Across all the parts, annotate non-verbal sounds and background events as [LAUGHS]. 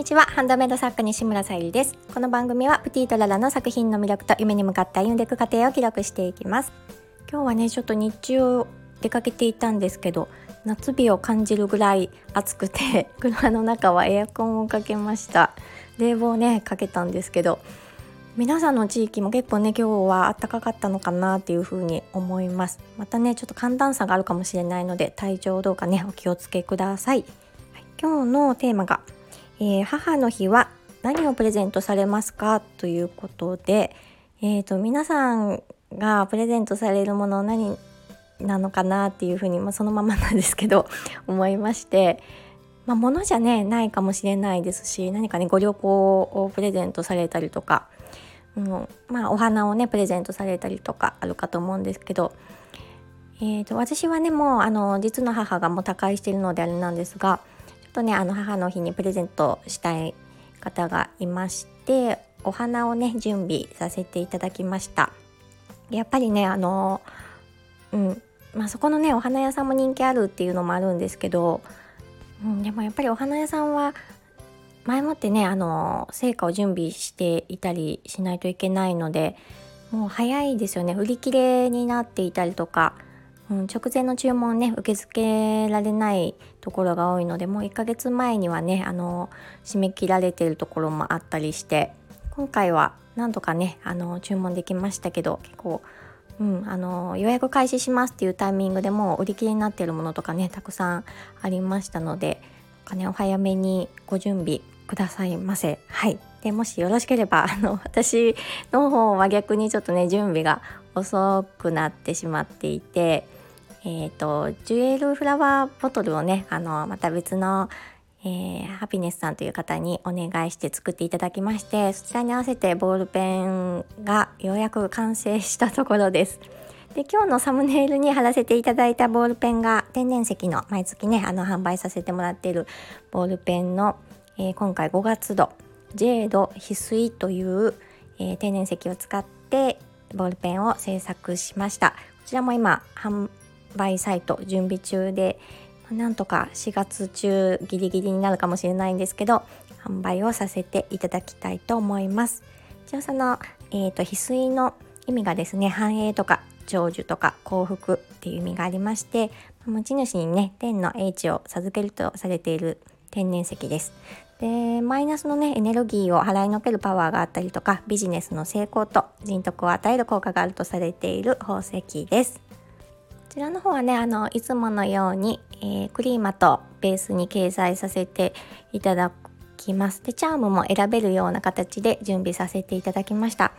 にちは。ハンドメイド作家西村さゆりです。この番組はプティとララの作品の魅力と夢に向かって歩んでいく過程を記録していきます。今日はねちょっと日中出かけていたんですけど夏日を感じるぐらい暑くて [LAUGHS] 車の中はエアコンをかけました。冷房ねかけたんですけど皆さんの地域も結構ね今日は暖かかったのかなっていう風に思います。またねちょっと寒暖差があるかもしれないので体調どうかねお気をつけください、はい、今日のテーマが、えー、母の日は何をプレゼントされますかということでえーと、皆さんがプレゼントされるもの何なのかなっていうふうに、まあ、そのままなんですけど [LAUGHS] 思いまして、まあ、物じゃねないかもしれないですし何かねご旅行をプレゼントされたりとかうん、まあお花をねプレゼントされたりとかあるかと思うんですけど、えーと、私はねもうあの実の母がもう他界してるのであれなんですがとねあの母の日にプレゼントしたい方がいましてお花をね準備させていただきました。やっぱりねあのうんまあそこのねお花屋さんも人気あるっていうのもあるんですけど、うん、でもやっぱりお花屋さんは前もってねあの成果を準備していたりしないといけないのでもう早いですよね。売り切れになっていたりとか、うん、直前の注文ね受け付けられないところが多いのでもう1ヶ月前にはねあの締め切られてるところもあったりして今回はなんとかねあの注文できましたけど結構うん、あの予約開始しますっていうタイミングでもう売り切れになっているものとかねたくさんありましたのでね、お早めにご準備くださいませ。はい。で、もしよろしければ、あの、私の方は逆にちょっとね、準備が遅くなってしまっていて、え、ー、と、ジュエルフラワーボトルをね、あの、また別の、えー、ハピネスさんという方にお願いして作っていただきまして、そちらに合わせてボールペンがようやく完成したところです。で今日のサムネイルに貼らせていただいたボールペンが天然石の毎月ねあの販売させてもらっているボールペンの、えー、今回5月度ジェード翡翠という、えー、天然石を使ってボールペンを制作しましたこちらも今販売サイト準備中でなんとか4月中ギリギリになるかもしれないんですけど販売をさせていただきたいと思います一応その、えーと、翡翠の意味がですね繁栄とか長寿とか幸福っていう意味がありまして持ち主にね天の英知を授けるとされている天然石です。でマイナスのねエネルギーを払いのけるパワーがあったりとかビジネスの成功と人徳を与える効果があるとされている宝石です。こちらの方はねあのいつものように、えー、クリーマとベースに掲載させていただきます。でチャームも選べるような形で準備させていただきました。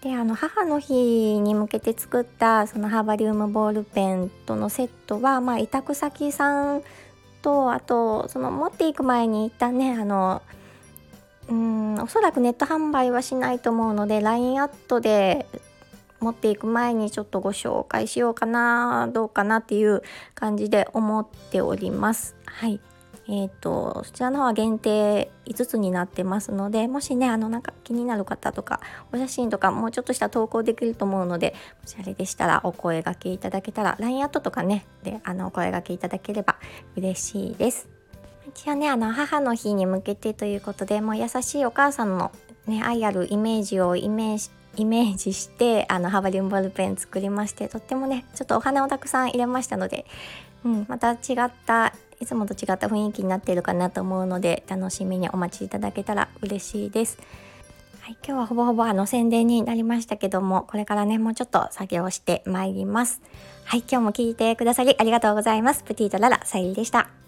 であの母の日に向けて作ったそのハーバリウムボールペンとのセットは、まあ、委託先さんとあとその持っていく前に一旦ねあのうんおそらくネット販売はしないと思うので LINE アットで持っていく前にちょっとご紹介しようかなどうかなっていう感じで思っております。はいえーと、そちらの方は限定5つになってますのでもしねあのなんか気になる方とかお写真とかもうちょっとした投稿できると思うのでもしあれでしたらお声がけいただけたら LINE アットとかねであのお声がけいただければ嬉しいです。一応ねあの母の日に向けてということでもう優しいお母さんの、ね、愛あるイメージをイメージイメージしてあのハーバリウムボールペン作りましてとってもねちょっとお花をたくさん入れましたので、うん、また違ったいつもと違った雰囲気になっているかなと思うので楽しみにお待ちいただけたら嬉しいです。はい、今日はほぼほぼあの宣伝になりましたけどもこれからねもうちょっと作業してまいります。はい今日も聞いてくださりありがとうございます。プティとララさゆりでした。